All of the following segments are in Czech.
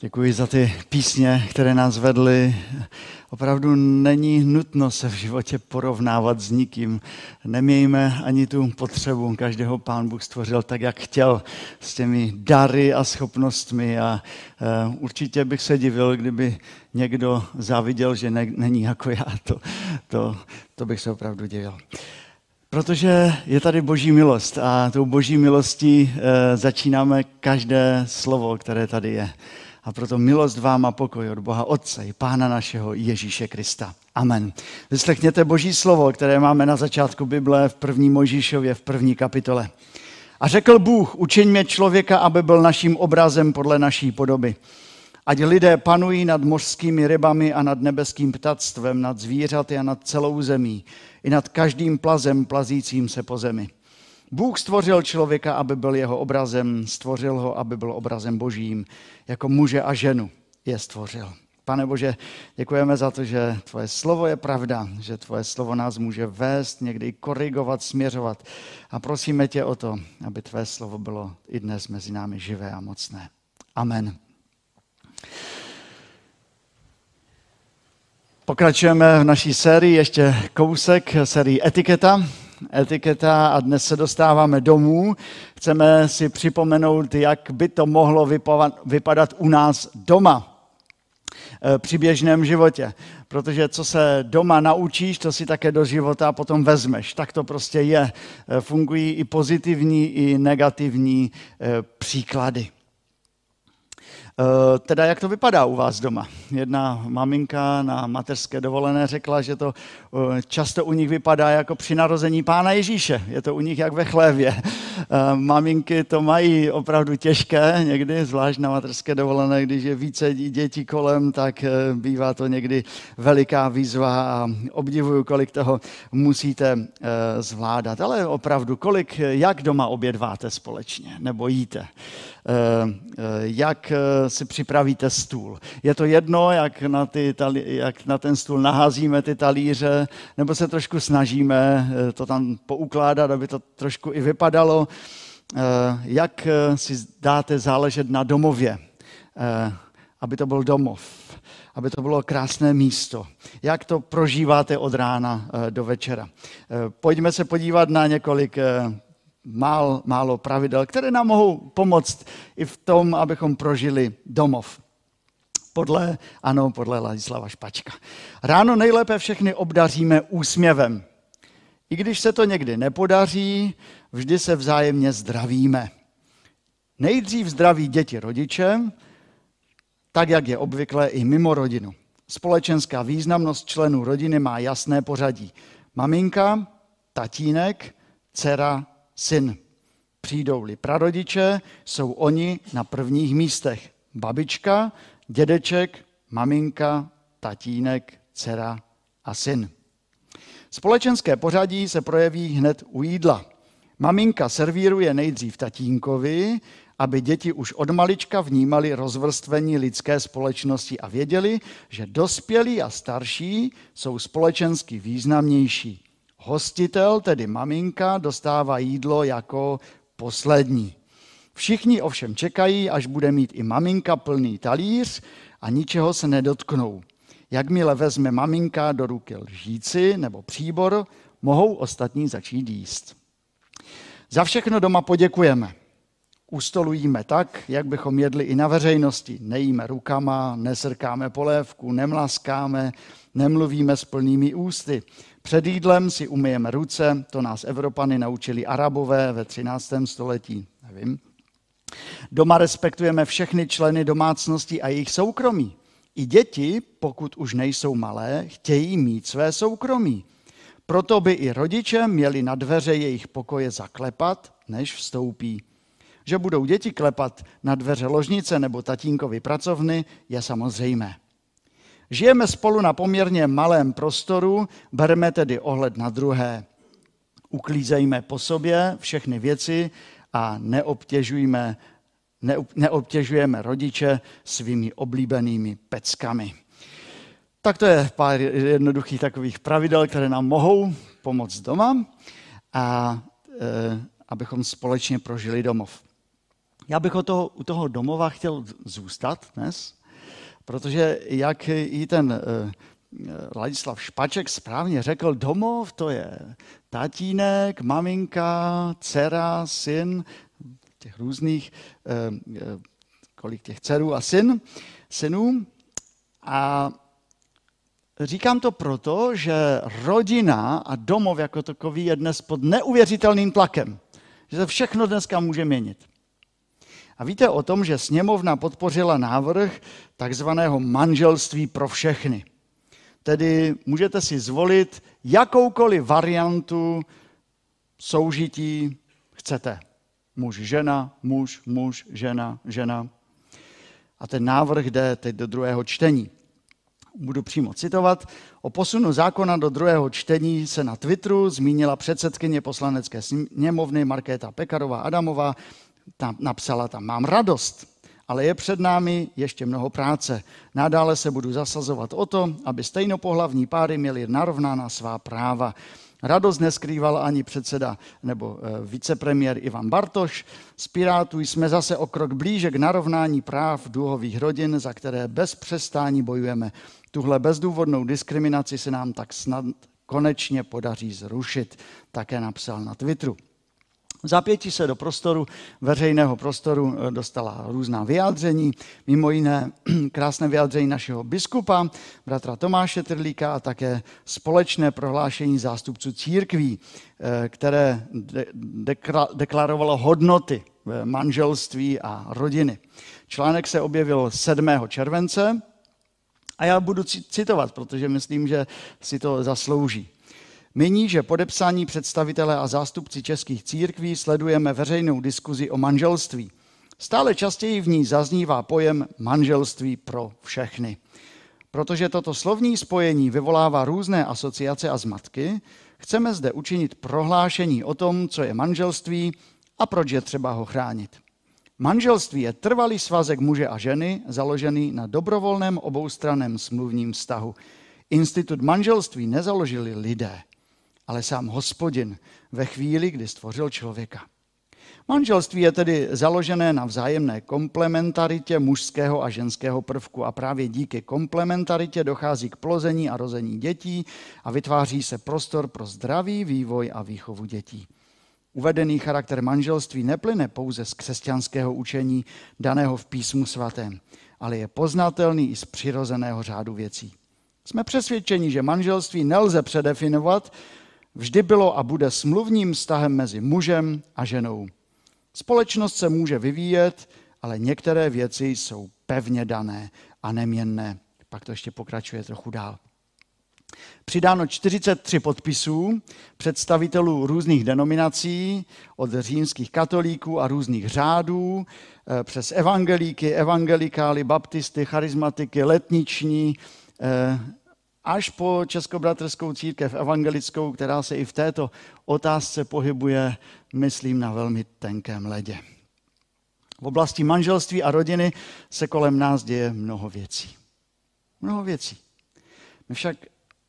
Děkuji za ty písně, které nás vedly. Opravdu není nutno se v životě porovnávat s nikým. Nemějme ani tu potřebu. Každého pán Bůh stvořil tak, jak chtěl, s těmi dary a schopnostmi. A uh, určitě bych se divil, kdyby někdo záviděl, že ne, není jako já. To, to, to bych se opravdu divil. Protože je tady boží milost a tou boží milostí uh, začínáme každé slovo, které tady je. A proto milost vám a pokoj od Boha Otce i Pána našeho Ježíše Krista. Amen. Vyslechněte Boží slovo, které máme na začátku Bible v první Mojžíšově v první kapitole. A řekl Bůh, učiň mě člověka, aby byl naším obrazem podle naší podoby. Ať lidé panují nad mořskými rybami a nad nebeským ptactvem, nad zvířaty a nad celou zemí, i nad každým plazem plazícím se po zemi. Bůh stvořil člověka, aby byl jeho obrazem, stvořil ho, aby byl obrazem božím, jako muže a ženu je stvořil. Pane Bože, děkujeme za to, že tvoje slovo je pravda, že tvoje slovo nás může vést, někdy korigovat, směřovat. A prosíme tě o to, aby tvé slovo bylo i dnes mezi námi živé a mocné. Amen. Pokračujeme v naší sérii, ještě kousek sérii Etiketa etiketa a dnes se dostáváme domů. Chceme si připomenout, jak by to mohlo vypadat u nás doma eh, při běžném životě. Protože co se doma naučíš, to si také do života potom vezmeš. Tak to prostě je. Eh, fungují i pozitivní, i negativní eh, příklady. Eh, teda jak to vypadá u vás doma? Jedna maminka na mateřské dovolené řekla, že to eh, často u nich vypadá jako při narození Pána Ježíše. Je to u nich jak ve chlévě. Eh, maminky to mají opravdu těžké někdy, zvlášť na mateřské dovolené, když je více dětí kolem, tak bývá to někdy veliká výzva a obdivuju, kolik toho musíte zvládat. Ale opravdu, kolik, jak doma obědváte společně nebo jíte? Jak si připravíte stůl. Je to jedno, jak na, ty, jak na ten stůl naházíme ty talíře, nebo se trošku snažíme to tam poukládat, aby to trošku i vypadalo. Jak si dáte záležet na domově, aby to byl domov, aby to bylo krásné místo. Jak to prožíváte od rána do večera? Pojďme se podívat na několik málo, málo pravidel, které nám mohou pomoct i v tom, abychom prožili domov. Podle, ano, podle Ladislava Špačka. Ráno nejlépe všechny obdaříme úsměvem. I když se to někdy nepodaří, vždy se vzájemně zdravíme. Nejdřív zdraví děti rodiče, tak jak je obvykle i mimo rodinu. Společenská významnost členů rodiny má jasné pořadí. Maminka, tatínek, dcera, syn. Přijdou-li prarodiče, jsou oni na prvních místech. Babička, dědeček, maminka, tatínek, dcera a syn. Společenské pořadí se projeví hned u jídla. Maminka servíruje nejdřív tatínkovi, aby děti už od malička vnímali rozvrstvení lidské společnosti a věděli, že dospělí a starší jsou společensky významnější. Hostitel, tedy maminka, dostává jídlo jako poslední. Všichni ovšem čekají, až bude mít i maminka plný talíř a ničeho se nedotknou. Jakmile vezme maminka do ruky lžíci nebo příbor, mohou ostatní začít jíst. Za všechno doma poděkujeme. Ustolujíme tak, jak bychom jedli i na veřejnosti. Nejíme rukama, nesrkáme polévku, nemlaskáme, nemluvíme s plnými ústy. Před jídlem si umyjeme ruce, to nás Evropany naučili Arabové ve 13. století. Nevím. Doma respektujeme všechny členy domácnosti a jejich soukromí. I děti, pokud už nejsou malé, chtějí mít své soukromí. Proto by i rodiče měli na dveře jejich pokoje zaklepat, než vstoupí. Že budou děti klepat na dveře ložnice nebo tatínkovi pracovny, je samozřejmé. Žijeme spolu na poměrně malém prostoru, bereme tedy ohled na druhé. Uklízejme po sobě všechny věci a neobtěžujeme, neobtěžujeme rodiče svými oblíbenými peckami. Tak to je pár jednoduchých takových pravidel, které nám mohou pomoct doma a e, abychom společně prožili domov. Já bych o toho, u toho domova chtěl zůstat dnes, protože jak i ten eh, Ladislav Špaček správně řekl, domov to je tatínek, maminka, dcera, syn, těch různých, eh, eh, kolik těch dcerů a syn, synů. A říkám to proto, že rodina a domov jako takový je dnes pod neuvěřitelným tlakem. Že se všechno dneska může měnit. A víte o tom, že sněmovna podpořila návrh takzvaného manželství pro všechny. Tedy můžete si zvolit jakoukoliv variantu soužití chcete. Muž, žena, muž, muž, žena, žena. A ten návrh jde teď do druhého čtení. Budu přímo citovat. O posunu zákona do druhého čtení se na Twitteru zmínila předsedkyně poslanecké sněmovny Markéta Pekarová Adamová. Tam napsala tam, mám radost, ale je před námi ještě mnoho práce. Nadále se budu zasazovat o to, aby stejnopohlavní páry měly narovnána svá práva. Radost neskrýval ani předseda nebo eh, vicepremiér Ivan Bartoš. Z Pirátů jsme zase o krok blíže k narovnání práv duhových rodin, za které bez přestání bojujeme. Tuhle bezdůvodnou diskriminaci se nám tak snad konečně podaří zrušit, také napsal na Twitteru. Zapětí se do prostoru, veřejného prostoru eh, dostala různá vyjádření, mimo jiné krásné vyjádření našeho biskupa, bratra Tomáše Trlíka a také společné prohlášení zástupců církví, eh, které deklarovalo hodnoty manželství a rodiny. Článek se objevil 7. července a já budu citovat, protože myslím, že si to zaslouží. Nyní, že podepsání představitele a zástupci českých církví sledujeme veřejnou diskuzi o manželství. Stále častěji v ní zaznívá pojem manželství pro všechny. Protože toto slovní spojení vyvolává různé asociace a zmatky, chceme zde učinit prohlášení o tom, co je manželství a proč je třeba ho chránit. Manželství je trvalý svazek muže a ženy, založený na dobrovolném oboustranném smluvním vztahu. Institut manželství nezaložili lidé ale sám hospodin ve chvíli, kdy stvořil člověka. Manželství je tedy založené na vzájemné komplementaritě mužského a ženského prvku a právě díky komplementaritě dochází k plození a rození dětí a vytváří se prostor pro zdravý vývoj a výchovu dětí. Uvedený charakter manželství neplyne pouze z křesťanského učení daného v písmu svatém, ale je poznatelný i z přirozeného řádu věcí. Jsme přesvědčeni, že manželství nelze předefinovat, vždy bylo a bude smluvním vztahem mezi mužem a ženou. Společnost se může vyvíjet, ale některé věci jsou pevně dané a neměnné. Pak to ještě pokračuje trochu dál. Přidáno 43 podpisů představitelů různých denominací, od římských katolíků a různých řádů, eh, přes evangelíky, evangelikály, baptisty, charizmatiky, letniční, eh, až po Českobratrskou církev evangelickou, která se i v této otázce pohybuje, myslím, na velmi tenkém ledě. V oblasti manželství a rodiny se kolem nás děje mnoho věcí. Mnoho věcí. My však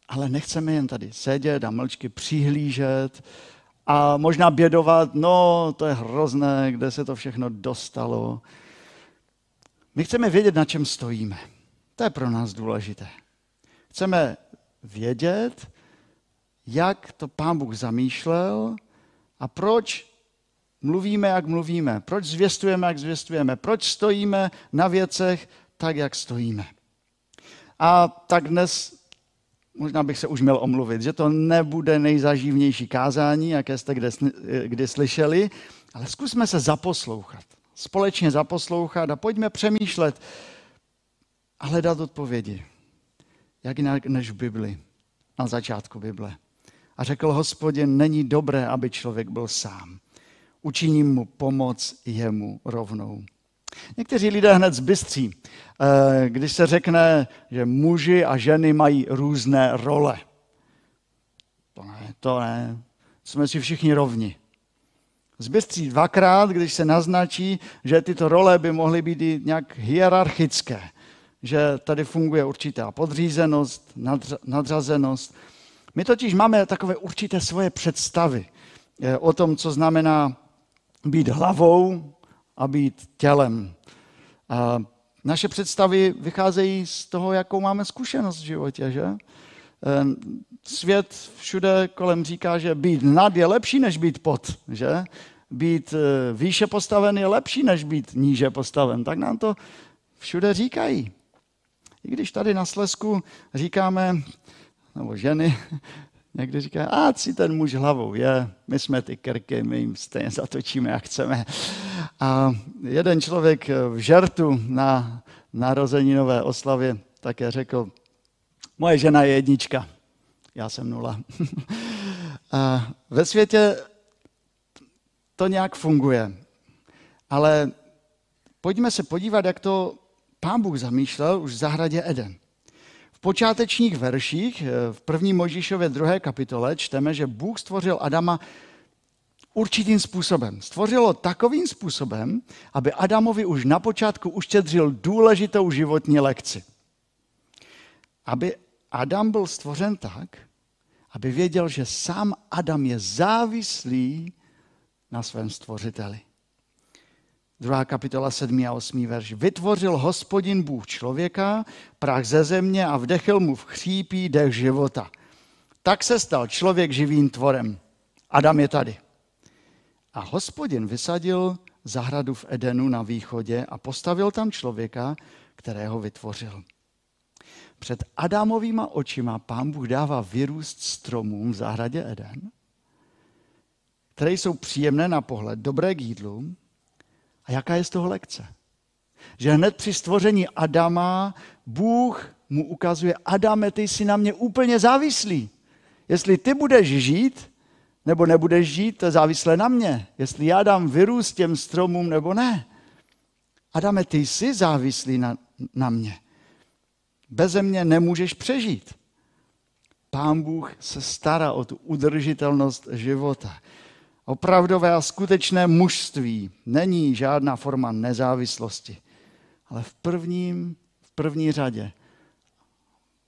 ale nechceme jen tady sedět a mlčky přihlížet a možná bědovat, no to je hrozné, kde se to všechno dostalo. My chceme vědět, na čem stojíme. To je pro nás důležité. Chceme vědět, jak to pán Bůh zamýšlel a proč mluvíme, jak mluvíme, proč zvěstujeme, jak zvěstujeme, proč stojíme na věcech tak, jak stojíme. A tak dnes možná bych se už měl omluvit, že to nebude nejzažívnější kázání, jaké jste kde, kdy slyšeli, ale zkusme se zaposlouchat. Společně zaposlouchat a pojďme přemýšlet a hledat odpovědi jak jinak než v Bibli, na začátku Bible. A řekl hospodin, není dobré, aby člověk byl sám. Učiním mu pomoc jemu rovnou. Někteří lidé hned zbystří, eh, když se řekne, že muži a ženy mají různé role. To ne, to ne. Jsme si všichni rovni. Zbystří dvakrát, když se naznačí, že tyto role by mohly být nějak hierarchické že tady funguje určitá podřízenost, nadřazenost. My totiž máme takové určité svoje představy eh, o tom, co znamená být hlavou a být tělem. A naše představy vycházejí z toho, jakou máme zkušenost v životě, že? Svět všude kolem říká, že být nad je lepší, než být pod, že? Být e, výše postaven je lepší, než být níže postaven. Tak nám to všude říkají. I když tady na Slesku říkáme, nebo ženy, někdy říkají, a si ten muž hlavou je, my jsme ty krky, my jim stejně zatočíme, jak chceme. A jeden člověk v žertu na narozeninové oslavě také řekl, moje žena je jednička, já jsem nula. A ve světě to nějak funguje. Ale pojďme se podívat, jak to pán Bůh zamýšlel už v zahradě Eden. V počátečních verších eh, v první Mojžíšově druhé kapitole čteme, že Bůh stvořil Adama určitým způsobem. Stvořilo takovým způsobem, aby Adamovi už na počátku uštědřil důležitou životní lekci. Aby Adam byl stvořen tak, aby věděl, že sám Adam je závislý na svém stvořiteli. Druhá kapitola 7. a 8. verš. Vytvořil hospodin Bůh člověka, prach ze země a vdechl mu v chřípí dech života. Tak se stal člověk živým tvorem. Adam je tady. A hospodin vysadil zahradu v Edenu na východě a postavil tam člověka, kterého vytvořil. Před Adamovýma očima pán Bůh dává vyrůst stromům v zahradě Eden, které jsou příjemné na pohled, dobré k jídlu, a jaká je z toho lekce? Že hned při stvoření Adama Bůh mu ukazuje, Adame, ty jsi na mě úplně závislý. Jestli ty budeš žít, nebo nebudeš žít, to je závislé na mě. Jestli já dám vyrůst těm stromům, nebo ne. Adame, ty jsi závislý na, na mě. Beze mě nemůžeš přežít. Pán Bůh se stará o tu udržitelnost života. Opravdové a skutečné mužství není žádná forma nezávislosti, ale v, prvním, v první řadě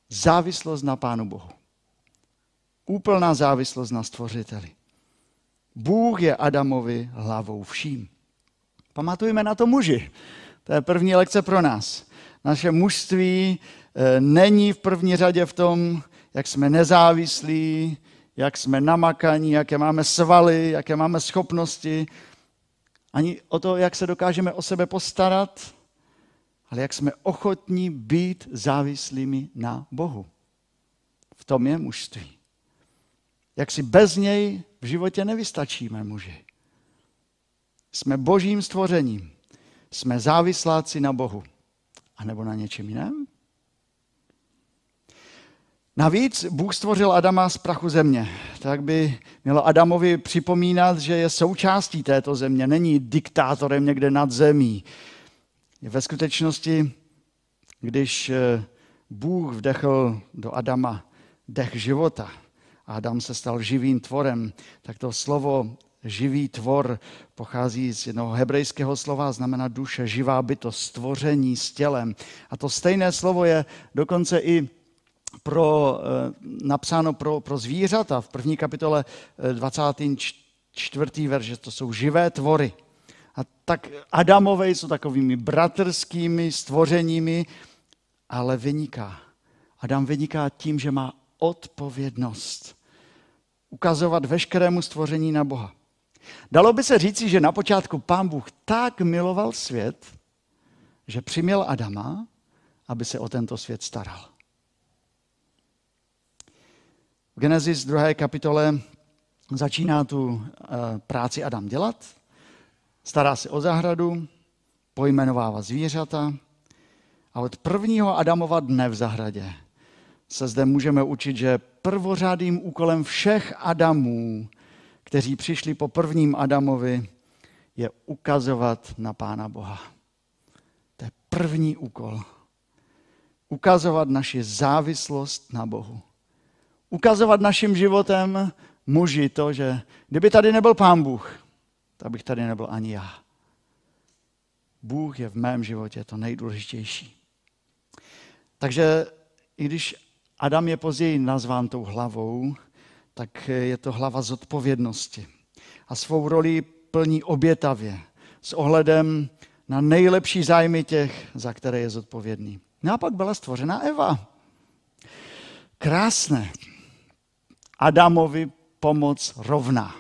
závislost na Pánu Bohu. Úplná závislost na stvořiteli. Bůh je Adamovi hlavou vším. Pamatujeme na to muži. To je první lekce pro nás. Naše mužství eh, není v první řadě v tom, jak jsme nezávislí, jak jsme namakaní, jaké máme svaly, jaké máme schopnosti, ani o to, jak se dokážeme o sebe postarat, ale jak jsme ochotní být závislými na Bohu. V tom je mužství. Jak si bez něj v životě nevystačíme, muži. Jsme božím stvořením. Jsme závisláci na Bohu. A nebo na něčem jiném? Navíc Bůh stvořil Adama z prachu země. Tak by mělo Adamovi připomínat, že je součástí této země, není diktátorem někde nad zemí. Ve skutečnosti, když eh, Bůh vdechl do Adama dech života, a Adam se stal živým tvorem, tak to slovo živý tvor pochází z jednoho hebrejského slova, znamená duše, živá bytost, stvoření s tělem. A to stejné slovo je dokonce i pro, eh, napsáno pro, pro zvířata v první kapitole 24. Eh, verš, že to jsou živé tvory. A tak Adamové jsou takovými bratrskými stvořeními, ale vyniká. Adam vyniká tím, že má odpovědnost ukazovat veškerému stvoření na Boha. Dalo by se říci, že na počátku pán Bůh tak miloval svět, že přiměl Adama, aby se o tento svět staral. V Genesis 2. kapitole začíná tu eh, práci Adam dělat, stará se o zahradu, pojmenovává zvířata a od prvního Adamova dne v zahradě se zde můžeme učit, že prvořádým úkolem všech Adamů, kteří přišli po prvním Adamovi, je ukazovat na Pána Boha. To je první úkol. Ukazovat naši závislost na Bohu ukazovat naším životem muži to, že kdyby tady nebyl pán Bůh, tak bych tady nebyl ani já. Bůh je v mém životě to nejdůležitější. Takže i když Adam je později nazván tou hlavou, tak je to hlava zodpovědnosti. A svou roli plní obětavě. s ohledem na nejlepší zájmy těch, za které je zodpovědný. No a pak byla stvořena Eva. Krásné. Adamovi pomoc rovná.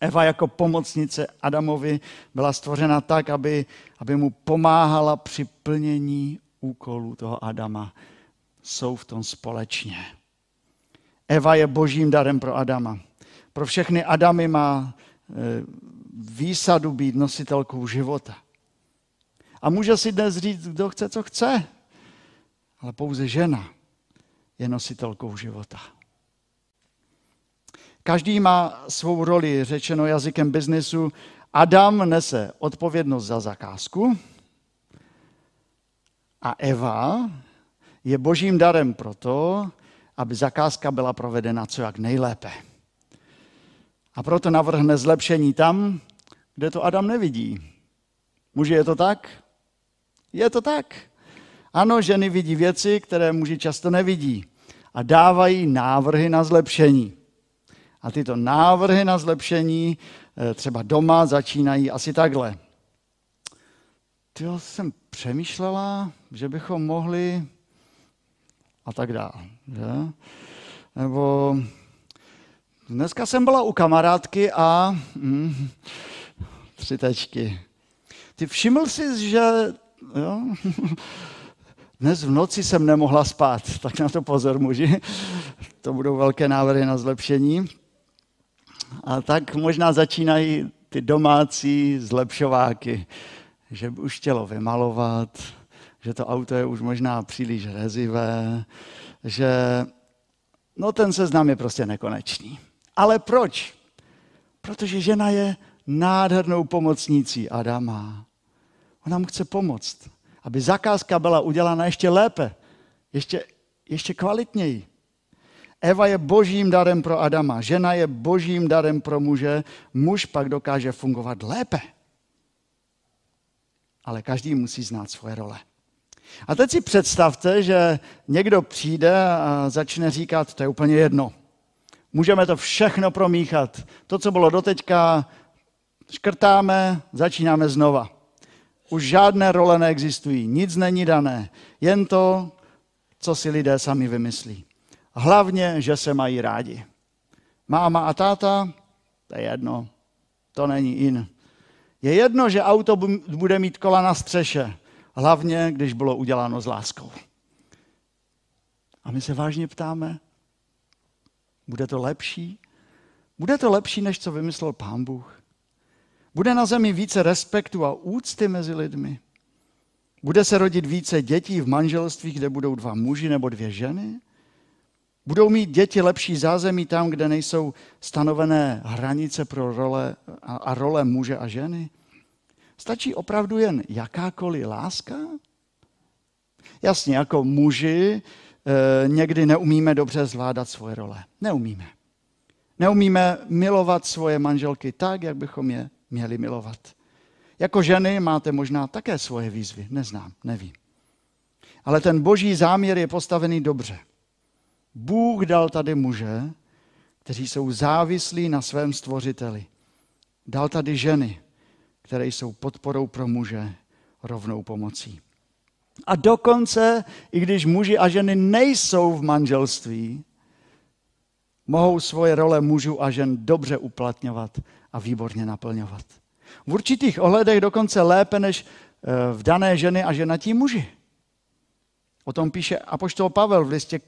Eva jako pomocnice Adamovi byla stvořena tak, aby, aby mu pomáhala při plnění úkolů toho Adama. Jsou v tom společně. Eva je božím darem pro Adama. Pro všechny Adamy má e, výsadu být nositelkou života. A může si dnes říct, kdo chce, co chce, ale pouze žena je nositelkou života. Každý má svou roli, řečeno jazykem biznesu. Adam nese odpovědnost za zakázku a Eva je božím darem proto, aby zakázka byla provedena co jak nejlépe. A proto navrhne zlepšení tam, kde to Adam nevidí. Muži, je to tak? Je to tak. Ano, ženy vidí věci, které muži často nevidí a dávají návrhy na zlepšení. A tyto návrhy na zlepšení eh, třeba doma začínají asi takhle. Ty jsem přemýšlela, že bychom mohli a tak dále. Že? Nebo dneska jsem byla u kamarádky a mm, tři tečky. Ty všiml jsi, že jo, dnes v noci jsem nemohla spát, tak na to pozor muži. To budou velké návrhy na zlepšení. A tak možná začínají ty domácí zlepšováky, že už chtělo vymalovat, že to auto je už možná příliš rezivé, že no ten seznam je prostě nekonečný. Ale proč? Protože žena je nádhernou pomocnící Adama. Ona mu chce pomoct, aby zakázka byla udělána ještě lépe, ještě, ještě kvalitněji. Eva je božím darem pro Adama, žena je božím darem pro muže, muž pak dokáže fungovat lépe. Ale každý musí znát svoje role. A teď si představte, že někdo přijde a začne říkat, to je úplně jedno. Můžeme to všechno promíchat. To, co bylo doteďka, škrtáme, začínáme znova. Už žádné role neexistují, nic není dané, jen to, co si lidé sami vymyslí. Hlavně, že se mají rádi. Máma a táta, to je jedno, to není in. Je jedno, že auto bude mít kola na střeše, hlavně, když bylo uděláno s láskou. A my se vážně ptáme, bude to lepší? Bude to lepší, než co vymyslel pán Bůh? Bude na zemi více respektu a úcty mezi lidmi? Bude se rodit více dětí v manželství, kde budou dva muži nebo dvě ženy? Budou mít děti lepší zázemí tam, kde nejsou stanovené hranice pro role a, role muže a ženy? Stačí opravdu jen jakákoliv láska? Jasně, jako muži e, někdy neumíme dobře zvládat svoje role. Neumíme. Neumíme milovat svoje manželky tak, jak bychom je měli milovat. Jako ženy máte možná také svoje výzvy. Neznám, nevím. Ale ten boží záměr je postavený dobře. Bůh dal tady muže, kteří jsou závislí na svém stvořiteli. Dal tady ženy, které jsou podporou pro muže rovnou pomocí. A dokonce, i když muži a ženy nejsou v manželství, mohou svoje role mužů a žen dobře uplatňovat a výborně naplňovat. V určitých ohledech dokonce lépe než eh, v dané ženy a ženatí muži. O tom píše apoštol Pavel v listě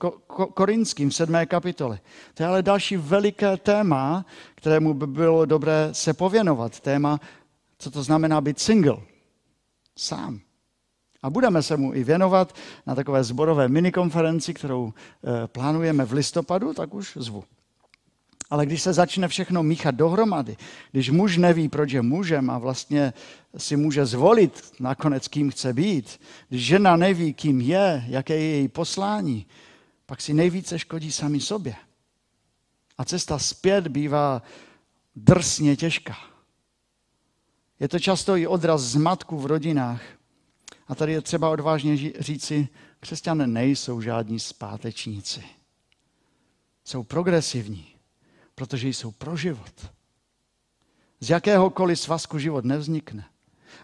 Korinským v 7. kapitole. To je ale další veliké téma, kterému by bylo dobré se pověnovat. Téma, co to znamená být single. Sám. A budeme se mu i věnovat na takové zborové minikonferenci, kterou eh, plánujeme v listopadu, tak už zvu. Ale když se začne všechno míchat dohromady, když muž neví, proč je mužem a vlastně si může zvolit nakonec, kým chce být, když žena neví, kým je, jaké je její poslání, pak si nejvíce škodí sami sobě. A cesta zpět bývá drsně těžká. Je to často i odraz zmatku v rodinách. A tady je třeba odvážně říci, křesťané nejsou žádní zpátečníci. Jsou progresivní protože jsou pro život. Z jakéhokoliv svazku život nevznikne.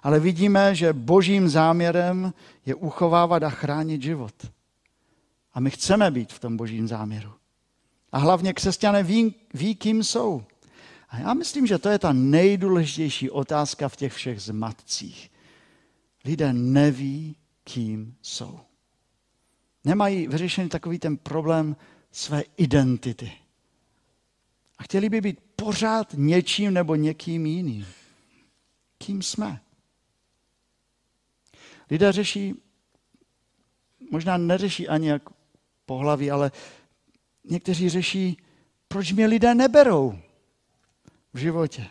Ale vidíme, že božím záměrem je uchovávat a chránit život. A my chceme být v tom božím záměru. A hlavně křesťané ví, ví, kým jsou. A já myslím, že to je ta nejdůležitější otázka v těch všech zmatcích. Lidé neví, kým jsou. Nemají vyřešený takový ten problém své identity. A chtěli by být pořád něčím nebo někým jiným. Kým jsme? Lidé řeší, možná neřeší ani jak pohlaví, ale někteří řeší, proč mě lidé neberou v životě.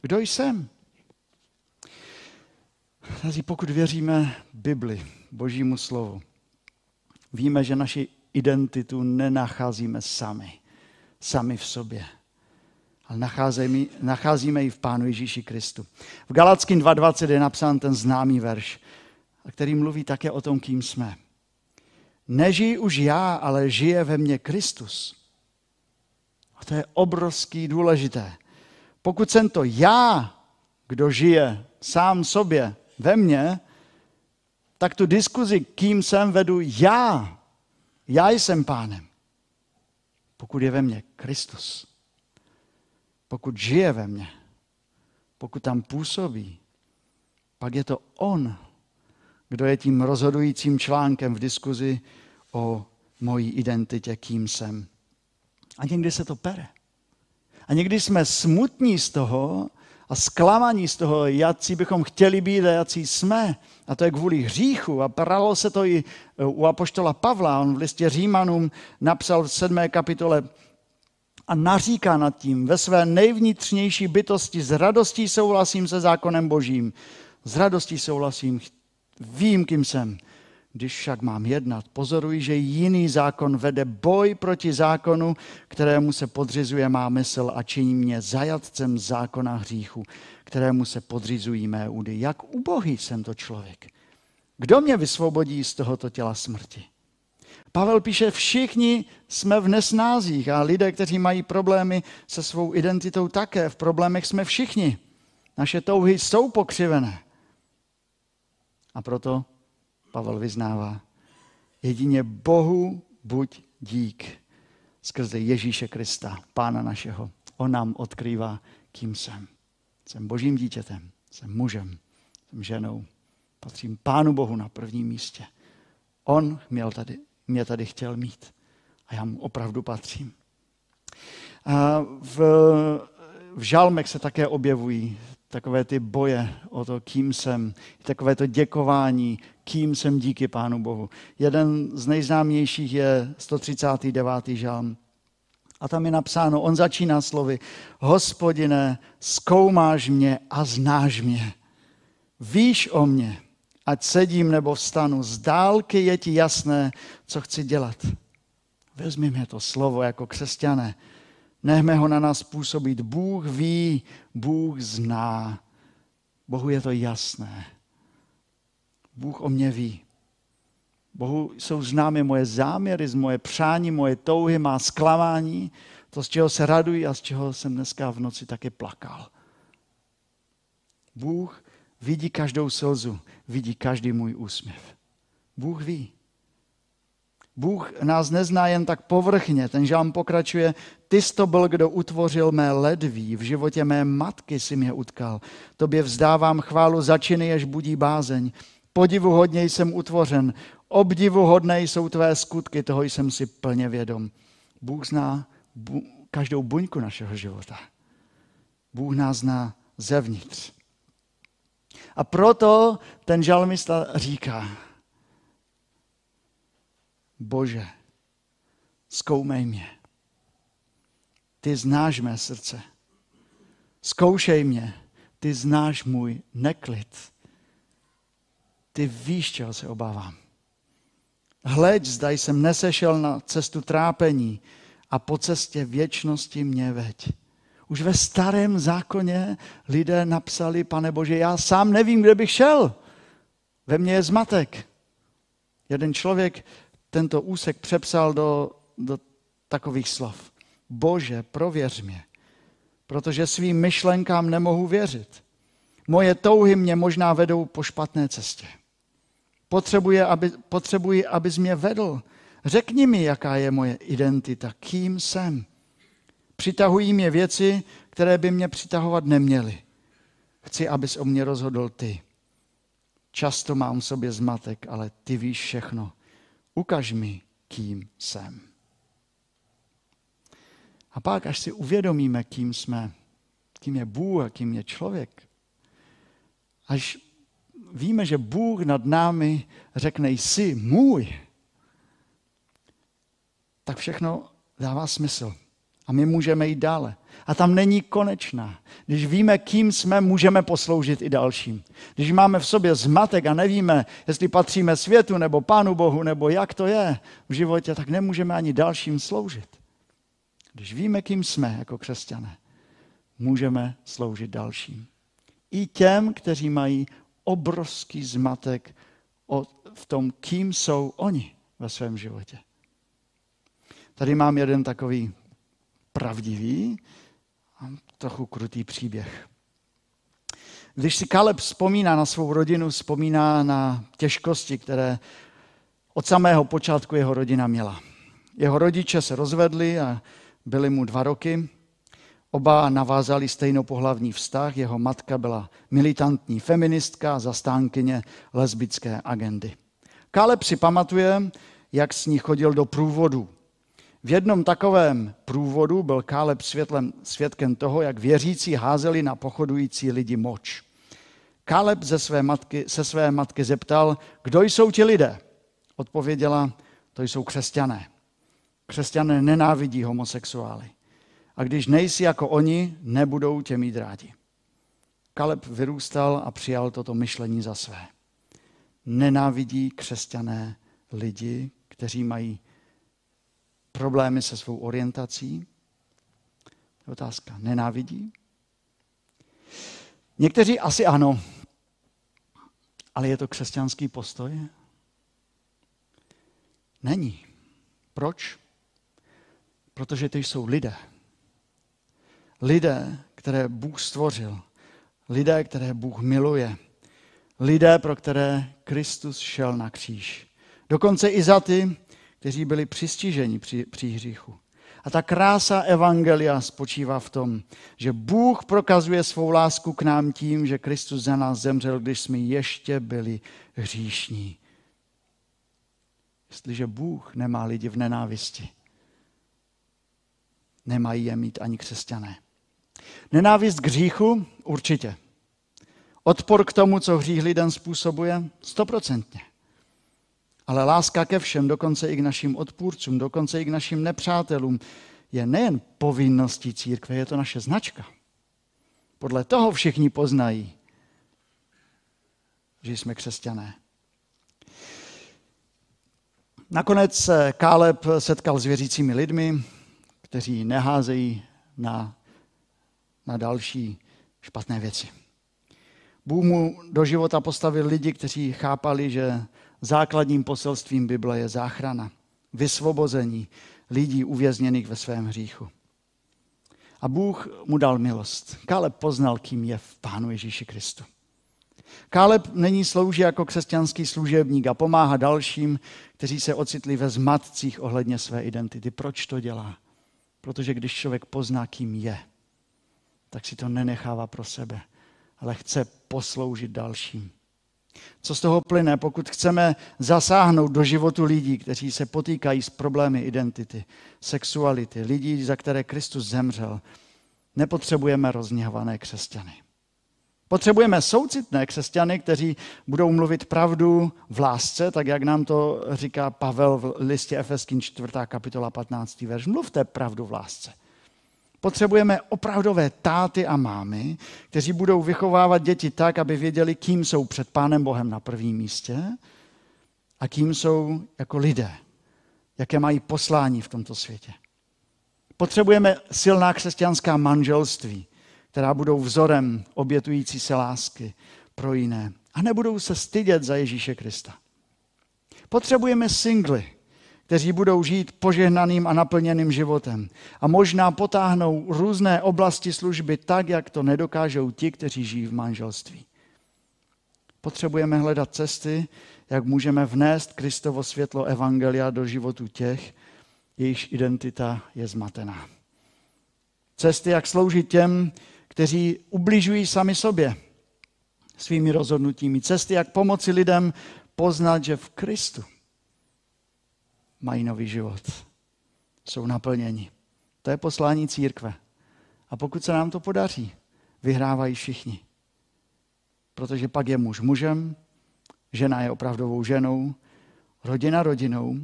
Kdo jsem? Tady pokud věříme Bibli, Božímu slovu, víme, že naši identitu nenacházíme sami, sami v sobě. Ale nacházíme, nacházíme ji v Pánu Ježíši Kristu. V Galackým 2.20 je napsán ten známý verš, který mluví také o tom, kým jsme. Nežijí už já, ale žije ve mně Kristus. A to je obrovský důležité. Pokud jsem to já, kdo žije sám sobě, ve mně, tak tu diskuzi, kým jsem, vedu já. Já jsem pánem. Pokud je ve mně Kristus, pokud žije ve mně, pokud tam působí, pak je to On, kdo je tím rozhodujícím článkem v diskuzi o mojí identitě, kým jsem. A někdy se to pere. A někdy jsme smutní z toho a zklamaní z toho, jaký bychom chtěli být a jaký jsme. A to je kvůli hříchu. A pralo se to i u apoštola Pavla. On v listě Římanům napsal v sedmé kapitole a naříká nad tím ve své nejvnitřnější bytosti. S radostí souhlasím se zákonem božím. S radostí souhlasím. Vím, kým jsem. Když však mám jednat, pozoruji, že jiný zákon vede boj proti zákonu, kterému se podřizuje má mysl a činí mě zajatcem zákona hříchu, kterému se podřizují mé údy. Jak ubohý jsem to člověk. Kdo mě vysvobodí z tohoto těla smrti? Pavel píše, všichni jsme v nesnázích a lidé, kteří mají problémy se svou identitou také, v problémech jsme všichni. Naše touhy jsou pokřivené. A proto Pavel vyznává, jedině Bohu buď dík skrze Ježíše Krista, Pána našeho. On nám odkrývá, kým jsem. Jsem božím dítětem, jsem mužem, jsem ženou, patřím Pánu Bohu na prvním místě. On měl tady, mě tady chtěl mít a já mu opravdu patřím. A v, v žalmech se také objevují takové ty boje o to, kým jsem, takové to děkování, kým jsem díky Pánu Bohu. Jeden z nejznámějších je 139. žalm. A tam je napsáno, on začíná slovy, hospodine, zkoumáš mě a znáš mě. Víš o mě, ať sedím nebo vstanu, z dálky je ti jasné, co chci dělat. Vezmi mě to slovo jako křesťané, Nechme ho na nás působit. Bůh ví, Bůh zná. Bohu je to jasné. Bůh o mě ví. Bohu jsou známy moje záměry, moje přání, moje touhy, má zklamání, to, z čeho se raduji a z čeho jsem dneska v noci taky plakal. Bůh vidí každou slzu, vidí každý můj úsměv. Bůh ví. Bůh nás nezná jen tak povrchně. Ten žám pokračuje, ty jsi to byl, kdo utvořil mé ledví, v životě mé matky si mě utkal. Tobě vzdávám chválu za činy, jež budí bázeň. Podivu hodně jsem utvořen, obdivu hodné jsou tvé skutky, toho jsem si plně vědom. Bůh zná bu- každou buňku našeho života. Bůh nás zná zevnitř. A proto ten žalmista říká, Bože, zkoumej mě. Ty znáš mé srdce. Zkoušej mě. Ty znáš můj neklid. Ty víš, čeho se obávám. Hleď, zda jsem nesešel na cestu trápení a po cestě věčnosti mě veď. Už ve starém zákoně lidé napsali, pane Bože, já sám nevím, kde bych šel. Ve mně je zmatek. Jeden člověk tento úsek přepsal do, do takových slov. Bože, prověř mě. protože svým myšlenkám nemohu věřit. Moje touhy mě možná vedou po špatné cestě. Potřebuji, aby, potřebuji, abys mě vedl. Řekni mi, jaká je moje identita, kým jsem. Přitahují mě věci, které by mě přitahovat neměly. Chci, abys o mě rozhodl ty. Často mám v sobě zmatek, ale ty víš všechno. Ukaž mi, kým jsem. A pak, až si uvědomíme, kým jsme, kým je Bůh a kým je člověk, až víme, že Bůh nad námi řekne, jsi můj, tak všechno dává smysl. A my můžeme jít dále. A tam není konečná. Když víme, kým jsme, můžeme posloužit i dalším. Když máme v sobě zmatek a nevíme, jestli patříme světu nebo Pánu Bohu, nebo jak to je v životě, tak nemůžeme ani dalším sloužit. Když víme, kým jsme jako křesťané, můžeme sloužit dalším. I těm, kteří mají obrovský zmatek v tom, kým jsou oni ve svém životě. Tady mám jeden takový pravdivý trochu krutý příběh. Když si Kaleb vzpomíná na svou rodinu, vzpomíná na těžkosti, které od samého počátku jeho rodina měla. Jeho rodiče se rozvedli a byly mu dva roky. Oba navázali stejnopohlavní vztah. Jeho matka byla militantní feministka, zastánkyně lesbické agendy. Kaleb si pamatuje, jak s ní chodil do průvodu v jednom takovém průvodu byl Káleb světlem, svědkem toho, jak věřící házeli na pochodující lidi moč. Káleb ze své matky, se své matky zeptal, kdo jsou ti lidé? Odpověděla, to jsou křesťané. Křesťané nenávidí homosexuály. A když nejsi jako oni, nebudou tě mít rádi. Kaleb vyrůstal a přijal toto myšlení za své. Nenávidí křesťané lidi, kteří mají problémy se svou orientací? Otázka. Nenávidí? Někteří asi ano, ale je to křesťanský postoj? Není. Proč? Protože to jsou lidé. Lidé, které Bůh stvořil. Lidé, které Bůh miluje. Lidé, pro které Kristus šel na kříž. Dokonce i za ty, kteří byli přistiženi při, při hříchu. A ta krása Evangelia spočívá v tom, že Bůh prokazuje svou lásku k nám tím, že Kristus za nás zemřel, když jsme ještě byli hříšní. Jestliže Bůh nemá lidi v nenávisti, nemají je mít ani křesťané. Nenávist k hříchu určitě. Odpor k tomu, co hřích lidem způsobuje, stoprocentně. Ale láska ke všem, dokonce i k našim odpůrcům, dokonce i k našim nepřátelům, je nejen povinností církve, je to naše značka. Podle toho všichni poznají, že jsme křesťané. Nakonec Káleb setkal s věřícími lidmi, kteří neházejí na, na další špatné věci. Bůh mu do života postavil lidi, kteří chápali, že Základním poselstvím Bible je záchrana, vysvobození lidí uvězněných ve svém hříchu. A Bůh mu dal milost. Káleb poznal, kým je v Pánu Ježíši Kristu. Káleb není slouží jako křesťanský služebník a pomáhá dalším, kteří se ocitli ve zmatcích ohledně své identity. Proč to dělá? Protože když člověk pozná, kým je, tak si to nenechává pro sebe, ale chce posloužit dalším. Co z toho plyne, pokud chceme zasáhnout do životu lidí, kteří se potýkají s problémy identity, sexuality, lidí, za které Kristus zemřel, nepotřebujeme rozněhované křesťany. Potřebujeme soucitné křesťany, kteří budou mluvit pravdu v lásce, tak jak nám to říká Pavel v listě Efeským 4. kapitola 15. verš. Mluvte pravdu v lásce. Potřebujeme opravdové táty a mámy, kteří budou vychovávat děti tak, aby věděli, kým jsou před Pánem Bohem na prvním místě a kým jsou jako lidé, jaké mají poslání v tomto světě. Potřebujeme silná křesťanská manželství, která budou vzorem obětující se lásky pro jiné a nebudou se stydět za Ježíše Krista. Potřebujeme singly, kteří budou žít požehnaným a naplněným životem. A možná potáhnou různé oblasti služby tak, jak to nedokážou ti, kteří žijí v manželství. Potřebujeme hledat cesty, jak můžeme vnést Kristovo světlo Evangelia do životu těch, jejichž identita je zmatená. Cesty, jak sloužit těm, kteří ubližují sami sobě svými rozhodnutími. Cesty, jak pomoci lidem poznat, že v Kristu mají nový život. Jsou naplněni. To je poslání církve. A pokud se nám to podaří, vyhrávají všichni. Protože pak je muž mužem, žena je opravdovou ženou, rodina rodinou,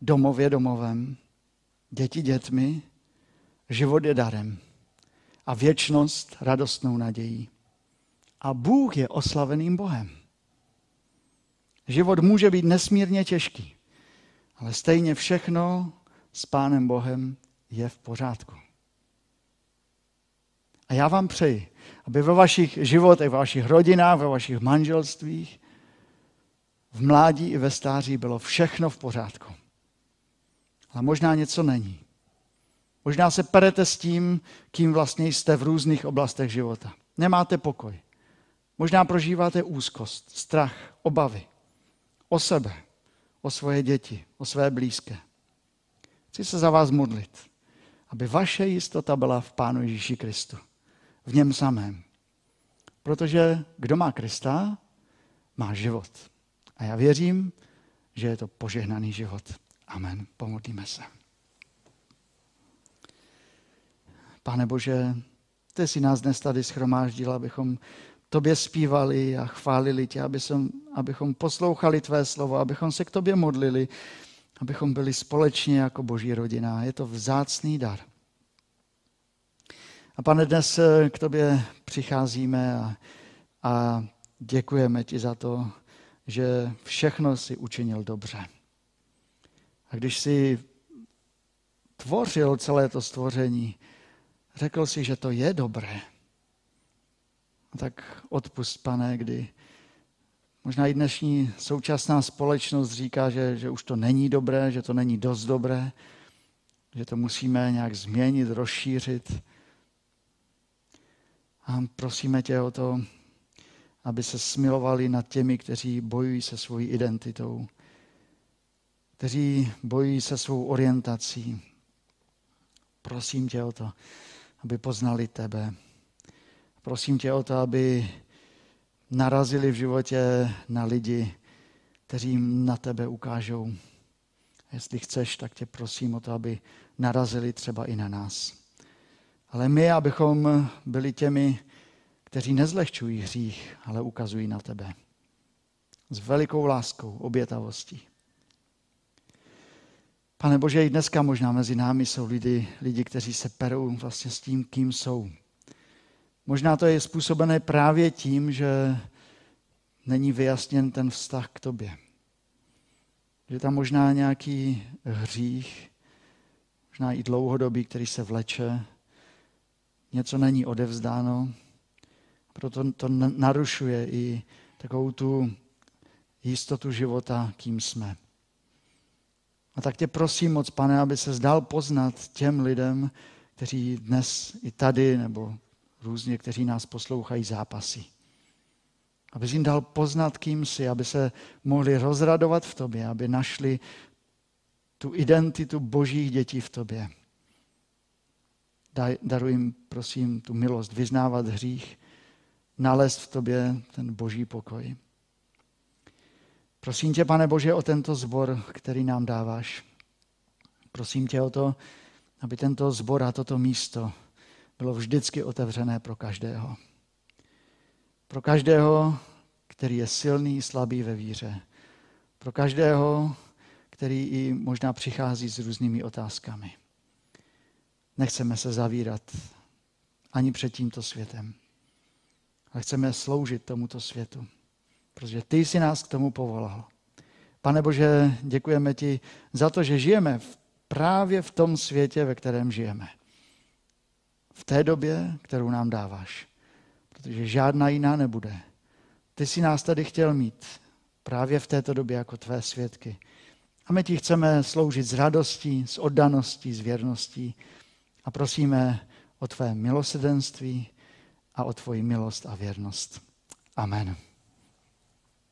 domov je domovem, děti dětmi, život je darem a věčnost radostnou nadějí. A Bůh je oslaveným Bohem. Život může být nesmírně těžký, ale stejně všechno s Pánem Bohem je v pořádku. A já vám přeji, aby ve vašich životech, ve vašich rodinách, ve vašich manželstvích, v mládí i ve stáří bylo všechno v pořádku. Ale možná něco není. Možná se perete s tím, kým vlastně jste v různých oblastech života. Nemáte pokoj. Možná prožíváte úzkost, strach, obavy o sebe, o svoje děti, o své blízké. Chci se za vás modlit, aby vaše jistota byla v Pánu Ježíši Kristu, v něm samém. Protože kdo má Krista, má život. A já věřím, že je to požehnaný život. Amen. Pomodlíme se. Pane Bože, ty jsi nás dnes tady schromáždil, abychom tobě zpívali a chválili tě, abychom, abychom poslouchali tvé slovo, abychom se k tobě modlili, abychom byli společně jako boží rodina. Je to vzácný dar. A pane, dnes eh, k tobě přicházíme a, a děkujeme ti za to, že všechno si učinil dobře. A když si tvořil celé to stvoření, řekl si, že to je dobré. A tak odpust, pane, kdy možná i dnešní současná společnost říká, že, že už to není dobré, že to není dost dobré, že to musíme nějak změnit, rozšířit. A prosíme tě o to, aby se smilovali nad těmi, kteří bojují se svojí identitou, kteří bojují se svou orientací. Prosím tě o to, aby poznali tebe. Prosím tě o to, aby narazili v životě na lidi, kteří na tebe ukážou. Jestli chceš, tak tě prosím o to, aby narazili třeba i na nás. Ale my, abychom byli těmi, kteří nezlehčují hřích, ale ukazují na tebe. S velikou láskou, obětavostí. Pane Bože, i dneska možná mezi námi jsou lidi, lidi, kteří se perou vlastně s tím, kým jsou. Možná to je způsobené právě tím, že není vyjasněn ten vztah k tobě. Že tam možná nějaký hřích, možná i dlouhodobý, který se vleče, něco není odevzdáno, proto to narušuje i takovou tu jistotu života, kým jsme. A tak tě prosím moc, pane, aby se zdal poznat těm lidem, kteří dnes i tady nebo různě, kteří nás poslouchají zápasy. Aby jim dal poznat, kým jsi, aby se mohli rozradovat v tobě, aby našli tu identitu božích dětí v tobě. daruj jim, prosím, tu milost, vyznávat hřích, nalézt v tobě ten boží pokoj. Prosím tě, pane Bože, o tento zbor, který nám dáváš. Prosím tě o to, aby tento zbor a toto místo bylo vždycky otevřené pro každého. Pro každého, který je silný, slabý ve víře. Pro každého, který i možná přichází s různými otázkami. Nechceme se zavírat ani před tímto světem, ale chceme sloužit tomuto světu, protože ty jsi nás k tomu povolal. Pane Bože, děkujeme ti za to, že žijeme právě v tom světě, ve kterém žijeme v té době, kterou nám dáváš. Protože žádná jiná nebude. Ty jsi nás tady chtěl mít právě v této době jako tvé svědky. A my ti chceme sloužit s radostí, s oddaností, s věrností a prosíme o tvé milosedenství a o tvoji milost a věrnost. Amen.